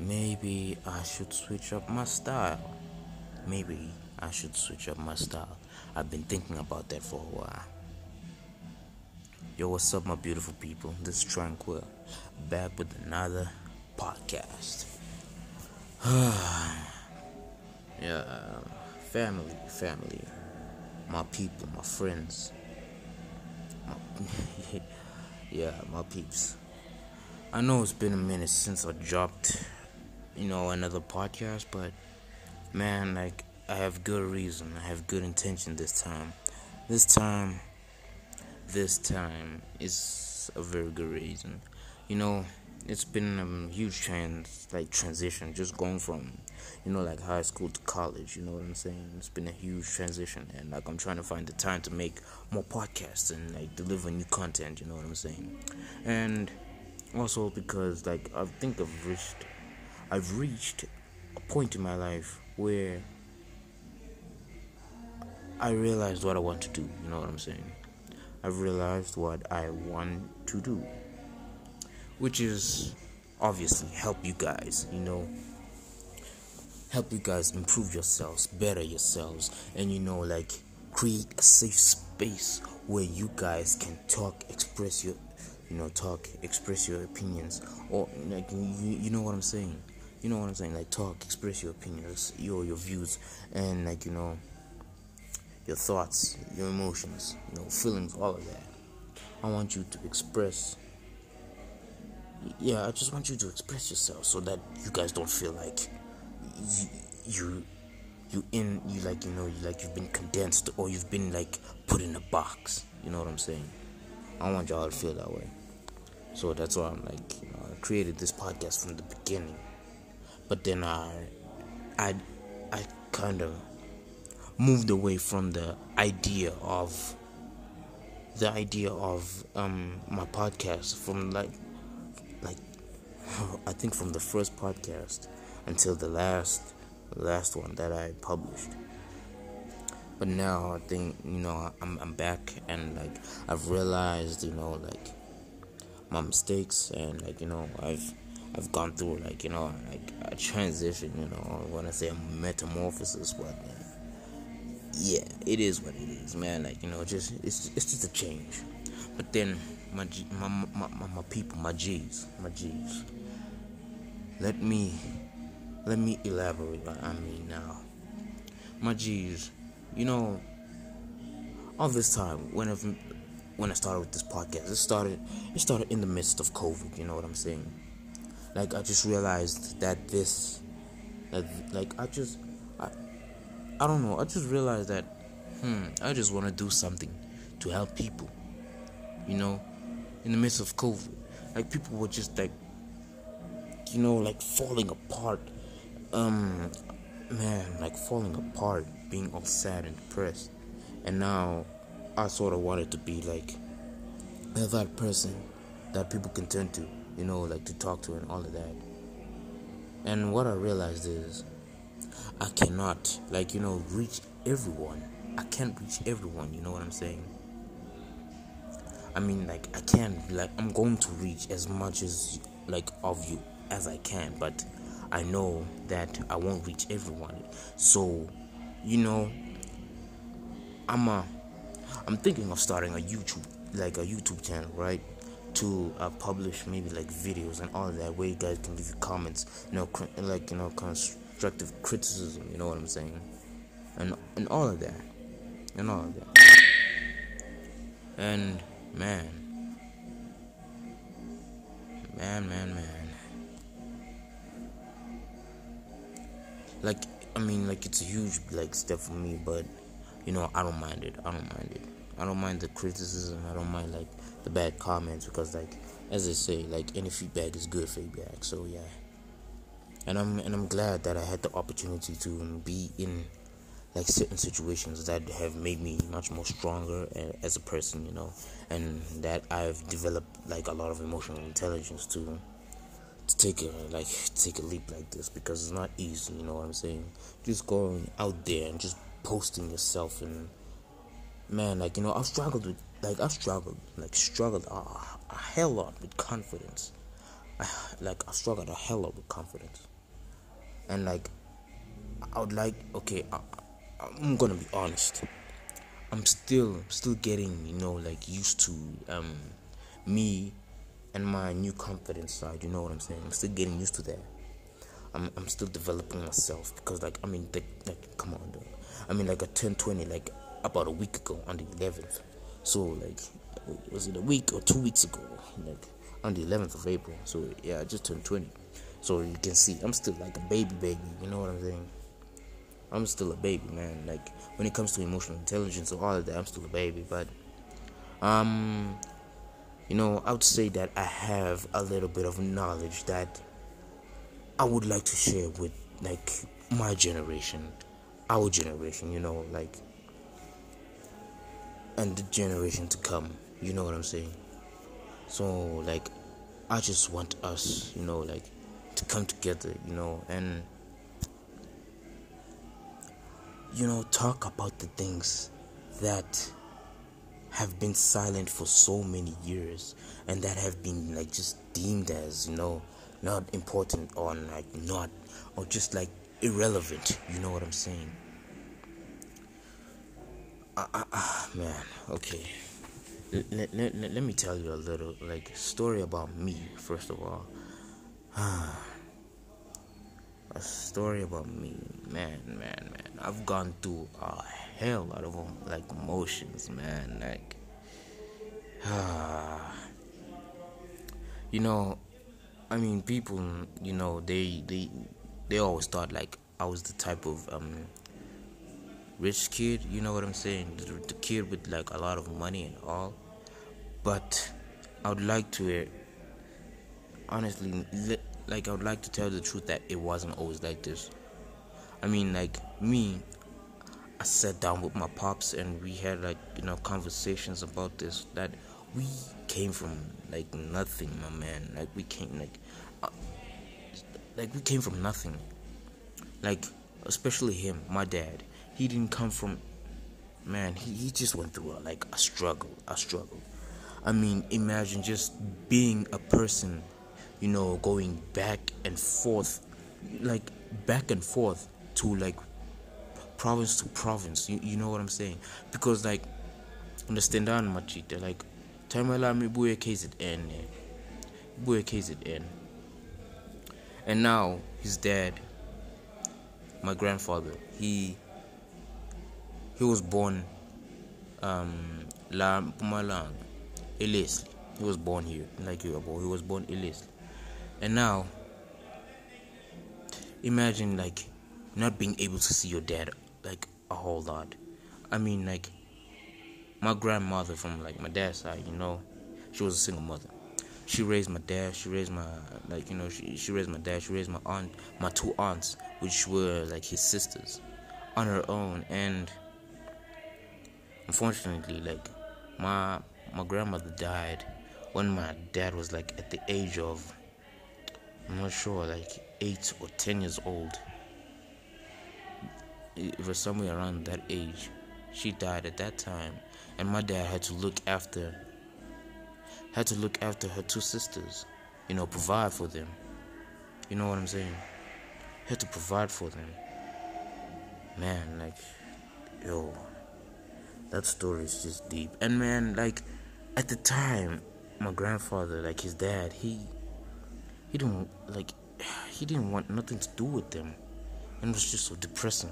maybe I should switch up my style. Maybe I should switch up my style. I've been thinking about that for a while. Yo, what's up, my beautiful people? This is Tranquil, back with another podcast. yeah, family, family, my people, my friends, my, yeah, my peeps. I know it's been a minute since I dropped, you know, another podcast, but man, like, I have good reason, I have good intention this time. This time, this time is a very good reason. You know, it's been a huge trans like transition, just going from you know like high school to college. You know what I'm saying? It's been a huge transition, and like I'm trying to find the time to make more podcasts and like deliver new content. You know what I'm saying? And also because like I think I've reached, I've reached a point in my life where I realized what I want to do. You know what I'm saying? I've realized what I want to do which is obviously help you guys, you know, help you guys improve yourselves, better yourselves, and you know, like create a safe space where you guys can talk, express your, you know, talk, express your opinions, or like you, you know what I'm saying. You know what I'm saying? Like talk, express your opinions, your your views, and like you know, your thoughts, your emotions, you know, feelings, all of that. I want you to express yeah, I just want you to express yourself so that you guys don't feel like you you, you in you like you know you like you've been condensed or you've been like put in a box. You know what I'm saying? I want y'all to feel that way. So that's why I'm like, you know, I created this podcast from the beginning. But then I I I kind of moved away from the idea of the idea of um my podcast from like like I think from the first podcast until the last last one that I published. But now I think you know I'm I'm back and like I've realized you know like my mistakes and like you know I've I've gone through like you know like a transition you know when I say a metamorphosis but uh, yeah it is what it is man like you know just it's it's just a change but then my, G, my, my, my, my people, my G's, my G's. Let me, let me elaborate what I mean now. My G's, you know, all this time, when i when I started with this podcast, it started, it started in the midst of COVID. You know what I'm saying? Like I just realized that this, that like I just, I, I don't know. I just realized that, hmm, I just want to do something to help people. You know, in the midst of COVID. Like people were just like, you know, like falling apart. Um, man, like falling apart, being all sad and depressed. And now, I sort of wanted to be like that person that people can turn to, you know, like to talk to and all of that. And what I realized is, I cannot, like, you know, reach everyone. I can't reach everyone, you know what I'm saying? I mean, like I can't, like I'm going to reach as much as like of you as I can, but I know that I won't reach everyone. So, you know, I'm a, I'm thinking of starting a YouTube, like a YouTube channel, right? To uh, publish maybe like videos and all that, where you guys can give you comments, you know, cr- like you know, constructive criticism. You know what I'm saying? And and all of that, and all of that, and Man. Man, man, man. Like, I mean, like, it's a huge, like, step for me, but, you know, I don't mind it. I don't mind it. I don't mind the criticism. I don't mind, like, the bad comments because, like, as I say, like, any feedback is good feedback. So, yeah. And I'm, and I'm glad that I had the opportunity to be in like certain situations that have made me much more stronger as a person, you know, and that I've developed like a lot of emotional intelligence to to take a like take a leap like this because it's not easy, you know what I'm saying? Just going out there and just posting yourself and man, like you know, I've struggled with like I've struggled like struggled a, a hell lot with confidence. I, like I struggled a hell lot with confidence, and like I would like okay, I, I'm gonna be honest. I'm still still getting you know like used to um me and my new confidence side. You know what I'm saying? I'm still getting used to that. I'm I'm still developing myself because like I mean like, like come on, dude. I mean like I turned 20 like about a week ago on the 11th. So like was it a week or two weeks ago? Like on the 11th of April. So yeah, I just turned 20. So you can see I'm still like a baby, baby. You know what I'm saying? I'm still a baby, man. Like when it comes to emotional intelligence or all of that, I'm still a baby. But um, you know, I would say that I have a little bit of knowledge that I would like to share with like my generation, our generation. You know, like and the generation to come. You know what I'm saying? So like I just want us, you know, like to come together, you know, and you know, talk about the things that have been silent for so many years and that have been like just deemed as, you know, not important or like not or just like irrelevant, you know what I'm saying? Uh, uh, uh, man, okay. Let, let, let, let me tell you a little like story about me first of all. A story about me. Man man man. I've gone through a hell lot of like emotions man like you know i mean people you know they they they always thought like i was the type of um rich kid, you know what I'm saying? The, the, kid with like a lot of money and all. But I would like to, uh, honestly, like I would like to tell the truth that it wasn't always like this. I mean, like me, I sat down with my pops and we had like you know conversations about this. That we came from like nothing, my man. Like we came like, uh, like we came from nothing. Like especially him, my dad he didn't come from man he, he just went through a, like a struggle a struggle. I mean imagine just being a person you know going back and forth like back and forth to like province to province you, you know what i'm saying? Because like understand that machita like time lami buye KZN buye KZN and now his dad my grandfather he he was born um, La Mpumalanga, Elesli. He was born here, like you. He was born Elesli. And now, imagine like not being able to see your dad like a whole lot. I mean, like my grandmother from like my dad's side, you know, she was a single mother. She raised my dad. She raised my like you know she she raised my dad. She raised my aunt, my two aunts, which were like his sisters, on her own, and unfortunately like my my grandmother died when my dad was like at the age of I'm not sure like 8 or 10 years old. It was somewhere around that age. She died at that time and my dad had to look after had to look after her two sisters you know provide for them. You know what i'm saying? Had to provide for them. Man like yo that story is just deep. And man, like at the time, my grandfather, like his dad, he he didn't like he didn't want nothing to do with them, and it was just so depressing.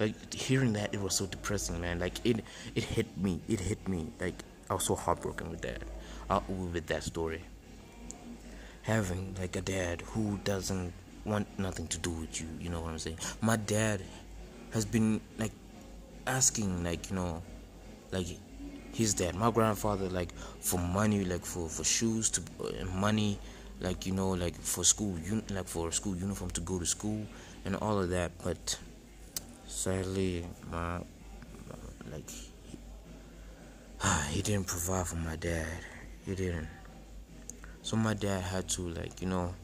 Like hearing that, it was so depressing, man. Like it it hit me. It hit me. Like I was so heartbroken with that. Uh, with that story. Having like a dad who doesn't want nothing to do with you. You know what I'm saying? My dad has been like asking like you know like his dad my grandfather like for money like for for shoes to uh, money like you know like for school un- like for school uniform to go to school and all of that. But sadly my like he, he didn't provide for my dad. He didn't. So my dad had to like you know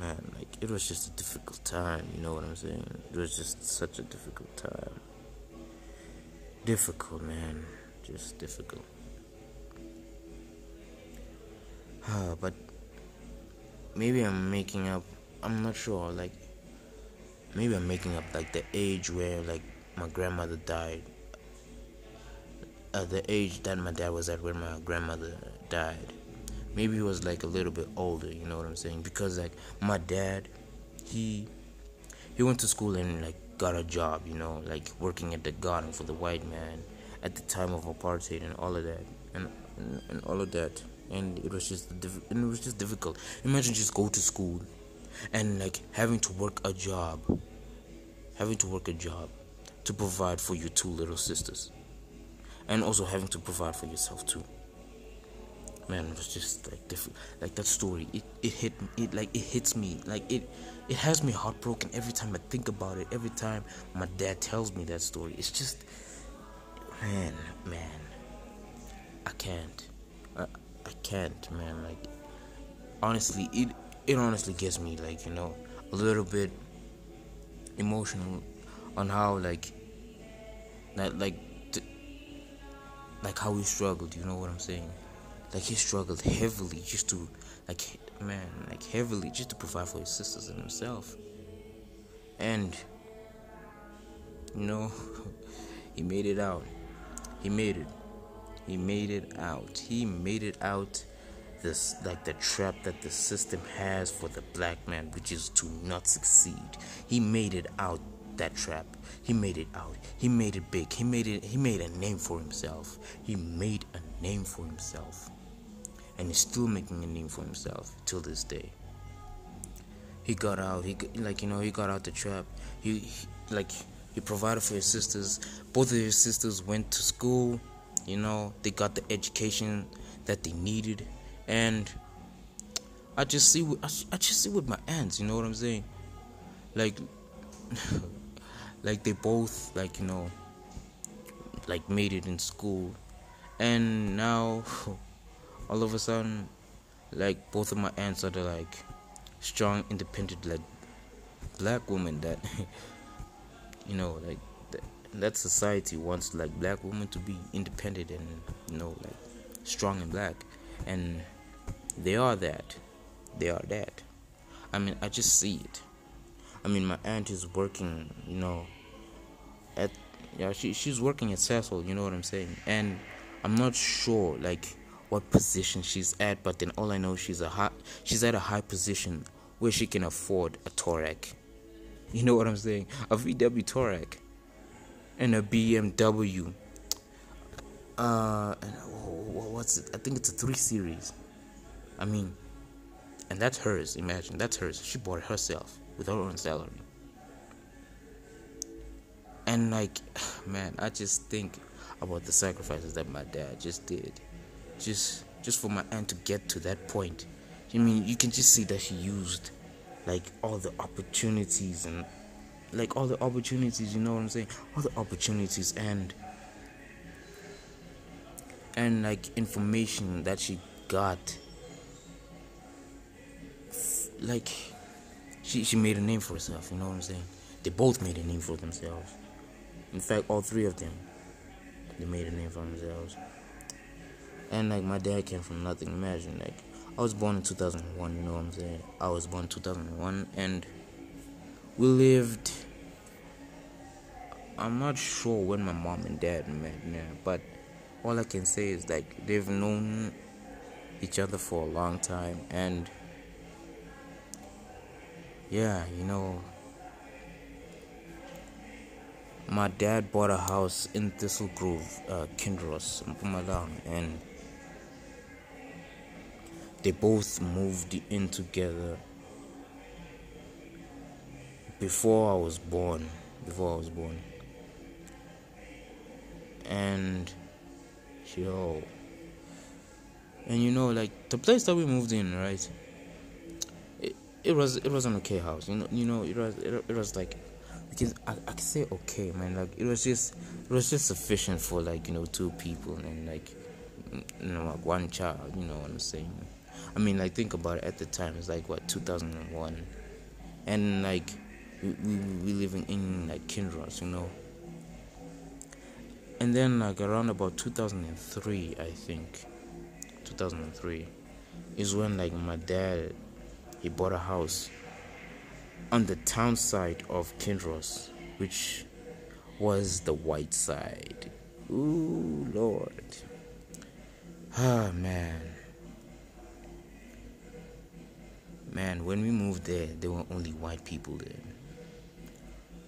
man, like it was just a difficult time, you know what I'm saying? It was just such a difficult time. Difficult, man. Just difficult. uh, but maybe I'm making up. I'm not sure. Like maybe I'm making up like the age where like my grandmother died. Uh, the age that my dad was at when my grandmother died. Maybe he was like a little bit older. You know what I'm saying? Because like my dad, he he went to school and like got a job. You know, like working at the garden for the white man at the time of apartheid and all of that and and, and all of that and it was just and it was just difficult imagine just go to school and like having to work a job having to work a job to provide for your two little sisters and also having to provide for yourself too man it was just like different. Like that story it, it hit it like it hits me. Like it it has me heartbroken every time i think about it. Every time my dad tells me that story. It's just man man. I can't. I, I can't man. Like honestly it it honestly gets me like you know a little bit emotional on how like that like like how he struggled you know what i'm saying like he struggled heavily just to like man like heavily just to provide for his sisters and himself. And you know he made it out. He made it. He made it out. He made it out this like the trap that the system has for the black man which is to not succeed. He made it out that trap. He made it out. He made it big. He made it he made a name for himself. He made a name for himself and he's still making a name for himself till this day he got out he like you know he got out the trap he, he like he provided for his sisters both of his sisters went to school you know they got the education that they needed and I just see I just see with my aunts, you know what I'm saying? Like like they both like, you know, like made it in school. And now all of a sudden like both of my aunts are the like strong independent like black women that you know like that society wants like black women to be independent and you know like strong and black and they are that. They are that. I mean, I just see it. I mean, my aunt is working, you know, at yeah, she she's working at Sasol. You know what I'm saying? And I'm not sure like what position she's at, but then all I know she's a high, she's at a high position where she can afford a Touareg. You know what I'm saying? A VW Touareg and a BMW. Uh, and what's it? I think it's a three series. I mean, and that's hers. Imagine that's hers. She bought it herself with her own salary. And like, man, I just think about the sacrifices that my dad just did, just just for my aunt to get to that point. I mean, you can just see that she used like all the opportunities and like all the opportunities. You know what I'm saying? All the opportunities and and like information that she got like she she made a name for herself. You know what I'm saying? They both made a name for themselves. In fact, all three of them, they made a name for themselves. And like my dad came from nothing. Imagine like I was born in 2001. You know what I'm saying? I was born in 2001, and we lived. I'm not sure when my mom and dad met, yeah, but all I can say is like they've known each other for a long time, and yeah, you know, my dad bought a house in Thistle Grove, uh, Kinross, Mpumalanga, and they both moved in together before I was born. Before I was born, and yo, and you know, like the place that we moved in, right? it it was it was an okay house. You know, you know, it was it, it was like because I, I can say okay, man. Like it was just it was just sufficient for like you know two people and like you know like one child. You know what I'm saying? I mean, like think about it. At the time, it's like what 2001, and like we we, living in like Kinross, you know. And then like around about 2003, I think, 2003 is when like my dad he bought a house on the town side of Kinross, which was the white side. Ooh, Lord. Ah, man. Man, when we moved there, there were only white people there.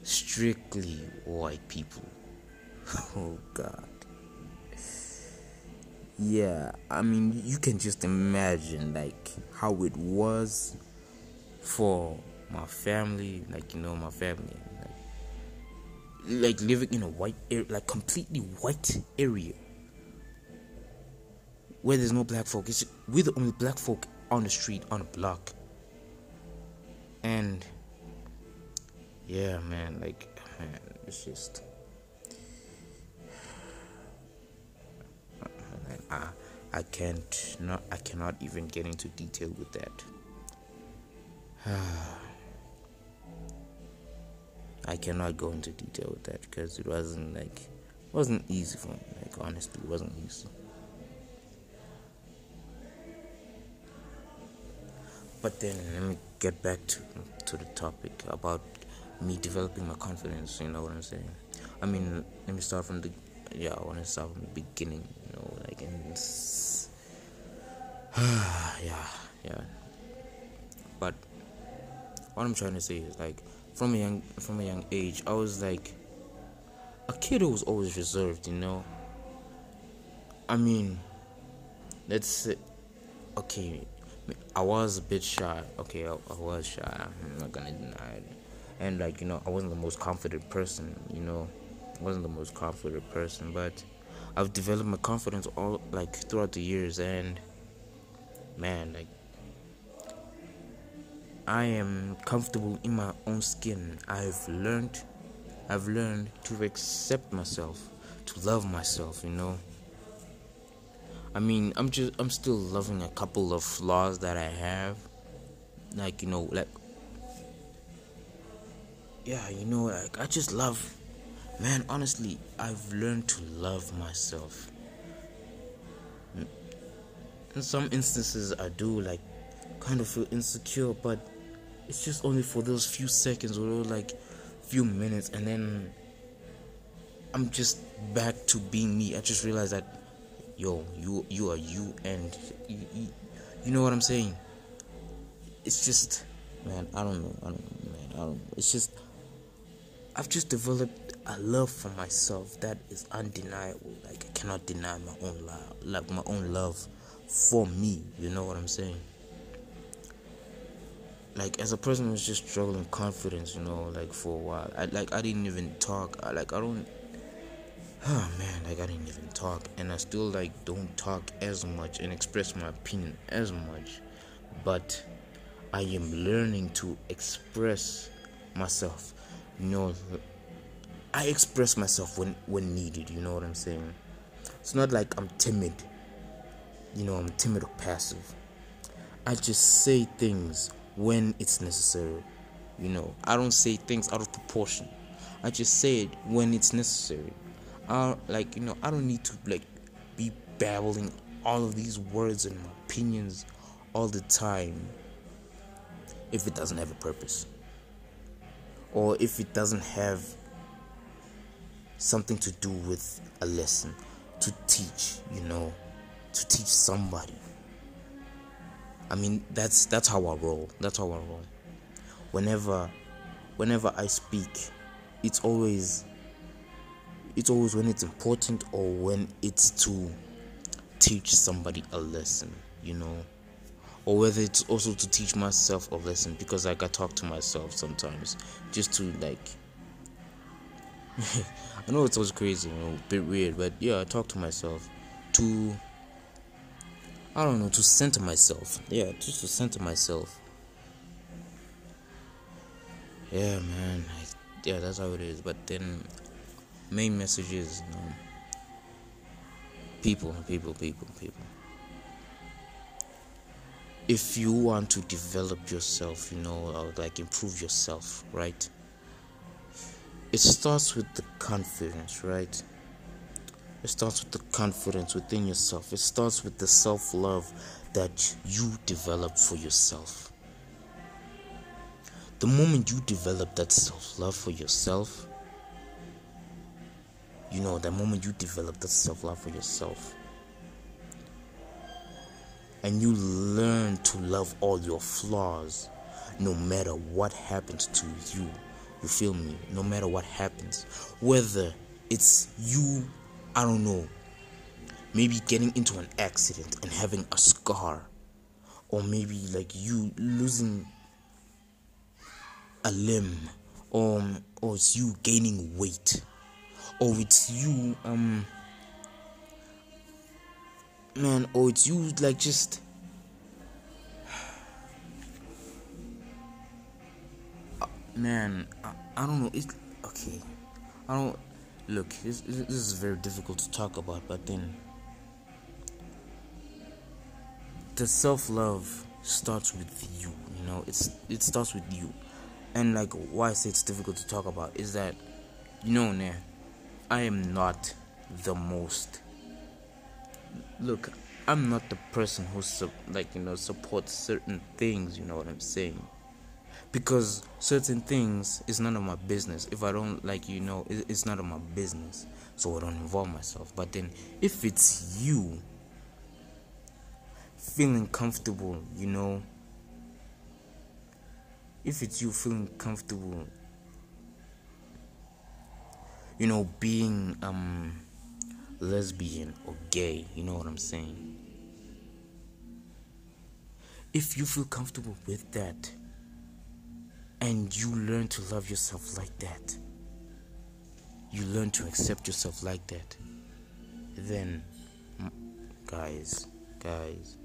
Strictly white people. oh, God. Yeah, I mean, you can just imagine, like, how it was for my family, like you know, my family, like, like living in a white area, like completely white area where there's no black folk. It's we're the only black folk on the street on the block, and yeah, man, like man, it's just. I, I can't not I cannot even get into detail with that. I cannot go into detail with that because it wasn't like wasn't easy for me. Like honestly, it wasn't easy. But then let me get back to to the topic about me developing my confidence. You know what I'm saying? I mean, let me start from the yeah. I want to start from the beginning. You know, like and yeah, yeah. But what I'm trying to say is like from a young from a young age, I was like a kid who was always reserved, you know. I mean, let's say, okay, I was a bit shy. Okay, I, I was shy. I'm not gonna deny it. And like you know, I wasn't the most confident person. You know, I wasn't the most confident person, but I've developed my confidence all like throughout the years, and man, like I am comfortable in my own skin. I've learned I've learned to accept myself, to love myself, you know. I mean, I'm just I'm still loving a couple of flaws that I have. Like, you know, like yeah, you know, like I just love man, honestly, I've learned to love myself. In some instances I do like kind of feel insecure, but it's just only for those few seconds or like few minutes and then I'm just back to being me. I just realized that yo, you you are you and you, you, you know what I'm saying? It's just man, I don't know. I don't know, man. I don't know. It's just I've just developed a love for myself that is undeniable. Like I cannot deny my own love, like my own love for me. You know what I'm saying? like as a person who's just struggling confidence, you know, like for a while. I like I didn't even talk. I like I don't oh man, like I didn't even talk and I still like don't talk as much and express my opinion as much. But I am learning to express myself. You know I express myself when when needed, you know what I'm saying? It's not like I'm timid. You know, I'm timid or passive. I just say things when it's necessary. You know, I don't say things out of proportion. I just say it when it's necessary. I like you know I don't need to like be babbling all of these words and opinions all the time if it doesn't have a purpose or if it doesn't have something to do with a lesson to teach, you know, to teach somebody. I mean, that's that's how I roll. That's how I roll. Whenever, whenever I speak, it's always, it's always when it's important or when it's to teach somebody a lesson, you know, or whether it's also to teach myself a lesson because like I talk to myself sometimes just to like. I know it's always crazy, you know, a bit weird, but yeah, I talk to myself to I don't know, to center myself. Yeah, just to center myself. Yeah, man. I, yeah, that's how it is. But then, main message is, know, people, people, people, people. If you want to develop yourself, you know, like improve yourself, right? It starts with the confidence, right? It starts with the confidence within yourself. It starts with the self love that you develop for yourself. The moment you develop that self love for yourself, you know, the moment you develop that self love for yourself, and you learn to love all your flaws, no matter what happens to you. You feel me? No matter what happens, whether it's you, I don't know, maybe getting into an accident and having a scar, or maybe like you losing a limb, or or it's you gaining weight, or it's you um man, or it's you like just man, I, I don't know. It's okay. I don't look. This, this is very difficult to talk about, but then the self love starts with you. You know, it's it starts with you, and like why I say it's difficult to talk about is that you know, man, I am not the most. Look, I'm not the person who like you know supports certain things. You know what I'm saying? Because certain things is none of my business. If I don't like you know, it's none of my business. So I don't involve myself. But then, if it's you feeling comfortable, you know, if it's you feeling comfortable, you know, being um lesbian or gay, you know what I'm saying? If you feel comfortable with that and you learn to love yourself like that, you learn to accept yourself like that, then, guys, guys,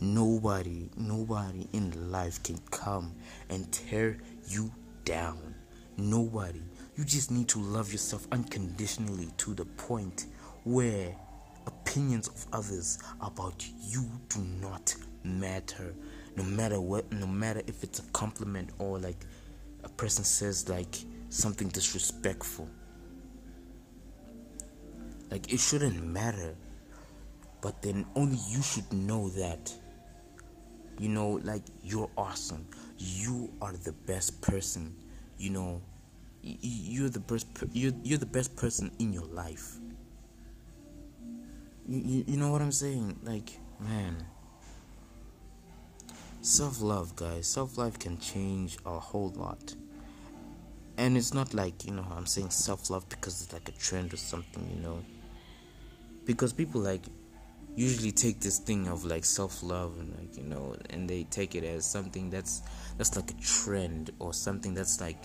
Nobody, nobody in life can come and tear you down. Nobody. You just need to love yourself unconditionally to the point where opinions of others about you do not matter. No matter what, no matter if it's a compliment or like a person says like something disrespectful. Like it shouldn't matter. But then only you should know that you know like you're awesome you are the best person you know you're the best you're, you're the best person in your life. You, you know what i'm saying? Like man. Self-love guys. Self-love can change a whole lot. And it's not like you know i'm saying self-love because it's like a trend or something you know. Because people like usually take this thing of like self-love and like you know and they take it as something that's that's like a trend or something that's like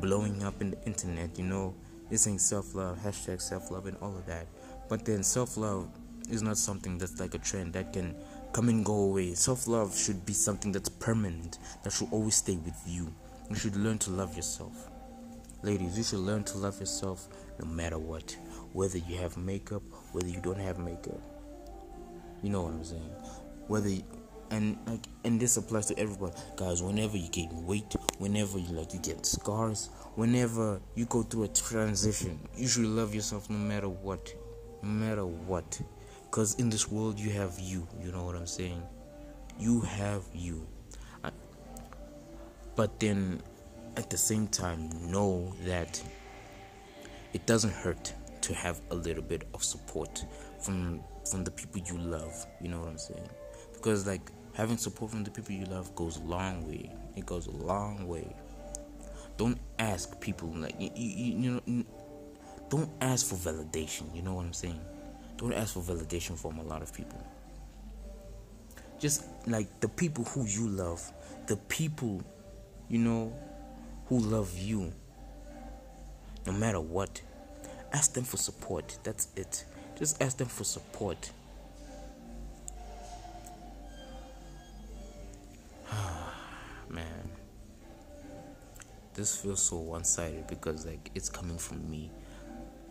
blowing up in the internet you know this ain't self-love hashtag self-love and all of that. But then self-love is not something that's like a trend that can come and go away. Self-love should be something that's permanent that should always stay with you. You should learn to love yourself. Ladies you should learn to love yourself no matter what. Whether you have makeup whether you don't have makeup. You know what I'm saying? Whether and like and this applies to everybody, guys. Whenever you gain weight, whenever you like you get scars, whenever you go through a transition, you should love yourself no matter what, no matter what. Cause in this world you have you. You know what I'm saying? You have you. I, but then at the same time know that it doesn't hurt to have a little bit of support from from the people you love. You know what I'm saying? Because like having support from the people you love goes a long way. It goes a long way. Don't ask people like you, you, you know. Don't ask for validation. You know what I'm saying? Don't ask for validation from a lot of people. Just like the people who you love, the people, you know, who love you. No matter what, ask them for support. That's it. Just ask them for support. This feels so one-sided because like it's coming from me.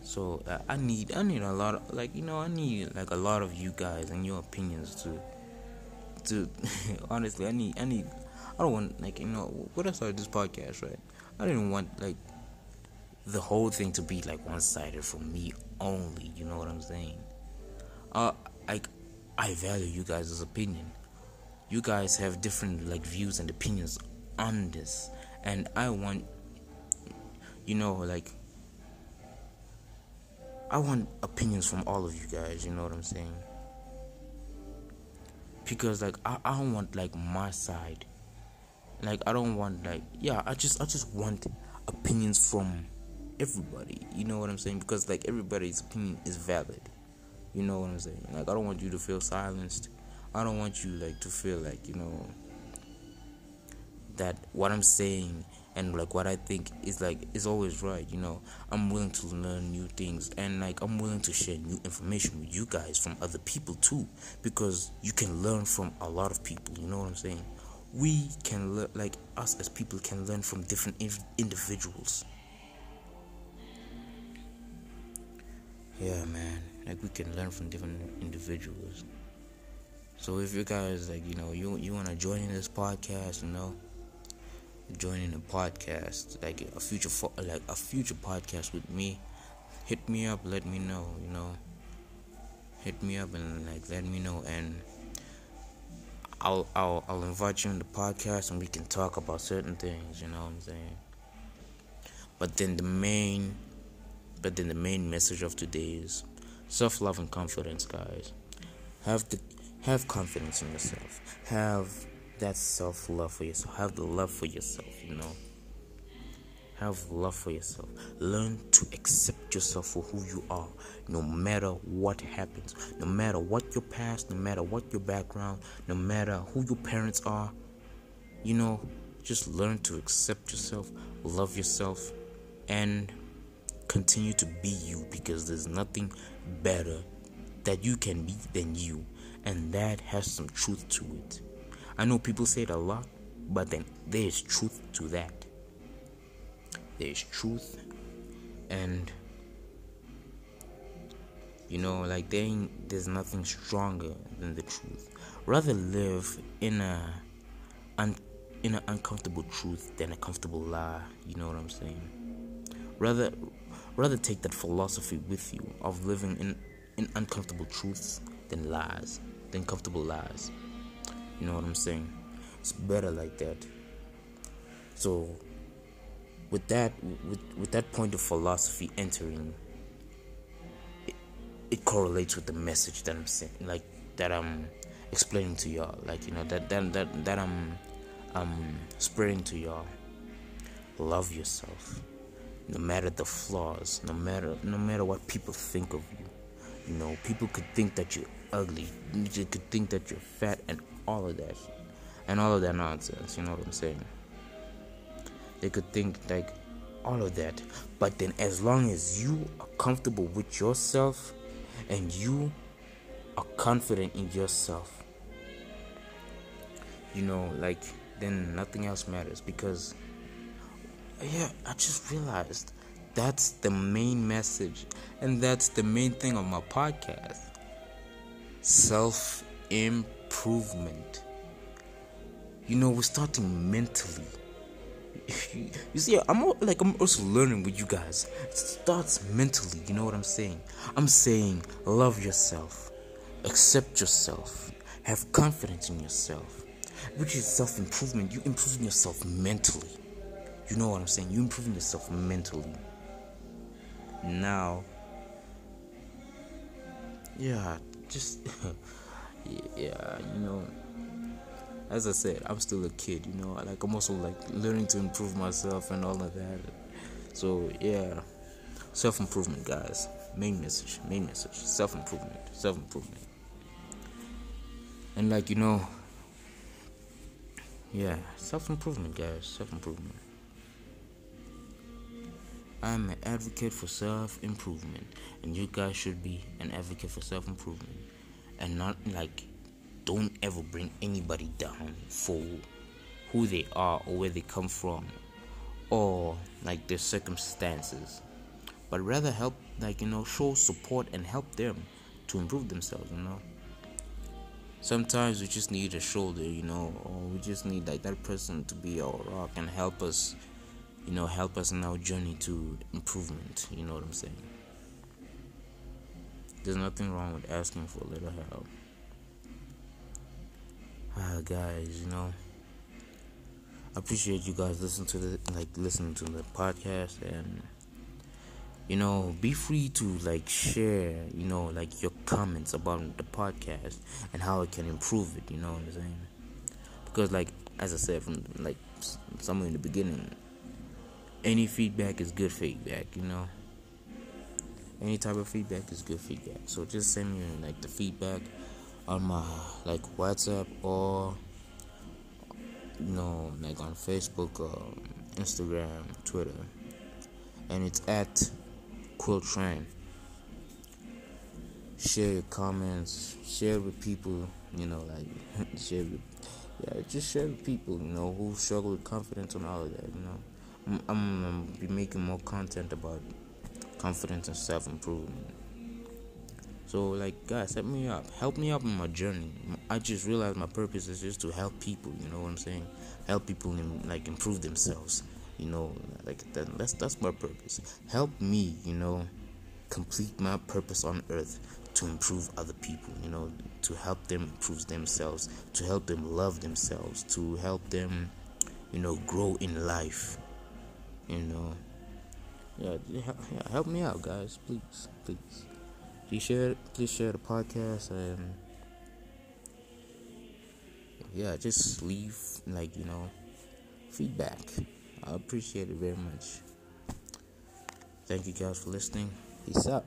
So uh, I need I need a lot of like you know I need like a lot of you guys and your opinions to to honestly I need I need I don't want like you know what I started this podcast right I didn't want like the whole thing to be like one sided for me only. You know what I'm saying? Uh, like I value you guys' opinion. You guys have different like views and opinions on this, and I want, you know, like I want opinions from all of you guys. You know what I'm saying? Because like I, I don't want like my side. Like I don't want like yeah. I just I just want opinions from everybody. You know what I'm saying? Because like everybody's opinion is valid. You know what I'm saying? Like I don't want you to feel silenced. I don't want you like to feel like, you know, that what I'm saying and like what I think is like is always right, you know. I'm willing to learn new things and like I'm willing to share new information with you guys from other people too because you can learn from a lot of people, you know what I'm saying? We can learn like us as people can learn from different individuals. Yeah, man. Like we can learn from different individuals. So if you guys like, you know, you you want to join in this podcast, you know, join in a podcast, like a future fo- like a future podcast with me, hit me up, let me know, you know. Hit me up and like let me know and I'll I'll I'll invite you in the podcast and we can talk about certain things, you know what I'm saying? But then the main but then the main message of today is self-love and confidence, guys. Have the have confidence in yourself. Have that self-love for yourself. Have the love for yourself, you know. Have love for yourself. Learn to accept yourself for who you are, no matter what happens, no matter what your past, no matter what your background, no matter who your parents are. You know, just learn to accept yourself, love yourself, and continue to be you because there's nothing better that you can be than you, and that has some truth to it. I know people say it a lot, but then there's truth to that. There's truth, and you know, like there there's nothing stronger than the truth. Rather live in a un, in an uncomfortable truth than a comfortable lie. You know what I'm saying? Rather Rather take that philosophy with you of living in, in uncomfortable truths than lies, than comfortable lies. You know what I'm saying? It's better like that. So, with that, with, with that point of philosophy entering, it, it correlates with the message that I'm saying, like that I'm explaining to y'all, like you know that that that that I'm um spreading to y'all. Love yourself no matter the flaws, no matter no matter what people think of you. You know, people could think that you're ugly. They could think that you're fat and all of that. And all of that nonsense, you know what I'm saying? They could think like all of that. But then as long as you are comfortable with yourself and you are confident in yourself, you know, like then nothing else matters because yeah, I just realized that's the main message, and that's the main thing of my podcast self improvement. You know, we're starting mentally. you see, I'm like I'm also learning with you guys. It starts mentally. You know what I'm saying? I'm saying love yourself, accept yourself, have confidence in yourself, which is self improvement. You improving yourself mentally. You know what I'm saying? You're improving yourself mentally. Now, yeah, just, yeah, you know, as I said, I'm still a kid, you know, like I'm also like learning to improve myself and all of that. So, yeah, self improvement, guys. Main message, main message self improvement, self improvement. And, like, you know, yeah, self improvement, guys, self improvement. I'm an advocate for self improvement, and you guys should be an advocate for self improvement and not like don't ever bring anybody down for who they are or where they come from or like their circumstances, but rather help, like, you know, show support and help them to improve themselves, you know. Sometimes we just need a shoulder, you know, or we just need like that person to be our rock and help us you know, help us in our journey to improvement. You know what I'm saying? There's nothing wrong with asking for a little help. uh, guys, you know, I appreciate you guys listening to the like listening to the podcast and you know be free to like share you know like your comments about the podcast and how it can improve it you know what i'm saying because like as i said from like somewhere in the beginning any feedback is good feedback you know any type of feedback is good feedback so just send me like the feedback on my like whatsapp or you know like on facebook or instagram twitter and it's at Quill Train. Share your comments, share with people, you know, like share with, yeah, just share with people, you know, who struggle with confidence and all of that, you know. I'm, I'm, I'm be making more content about confidence and self improvement. So, like, guys, help me up. Help me up in my journey. I just realized my purpose is just to help people. You know what I'm saying? Help people like improve themselves you know like that, that's that's my purpose help me you know complete my purpose on earth to improve other people you know to help them improve themselves to help them love themselves to help them you know grow in life you know yeah, yeah help me out guys please please please share please share the podcast and yeah just leave like you know feedback I appreciate it very much. Thank you guys for listening. Peace out.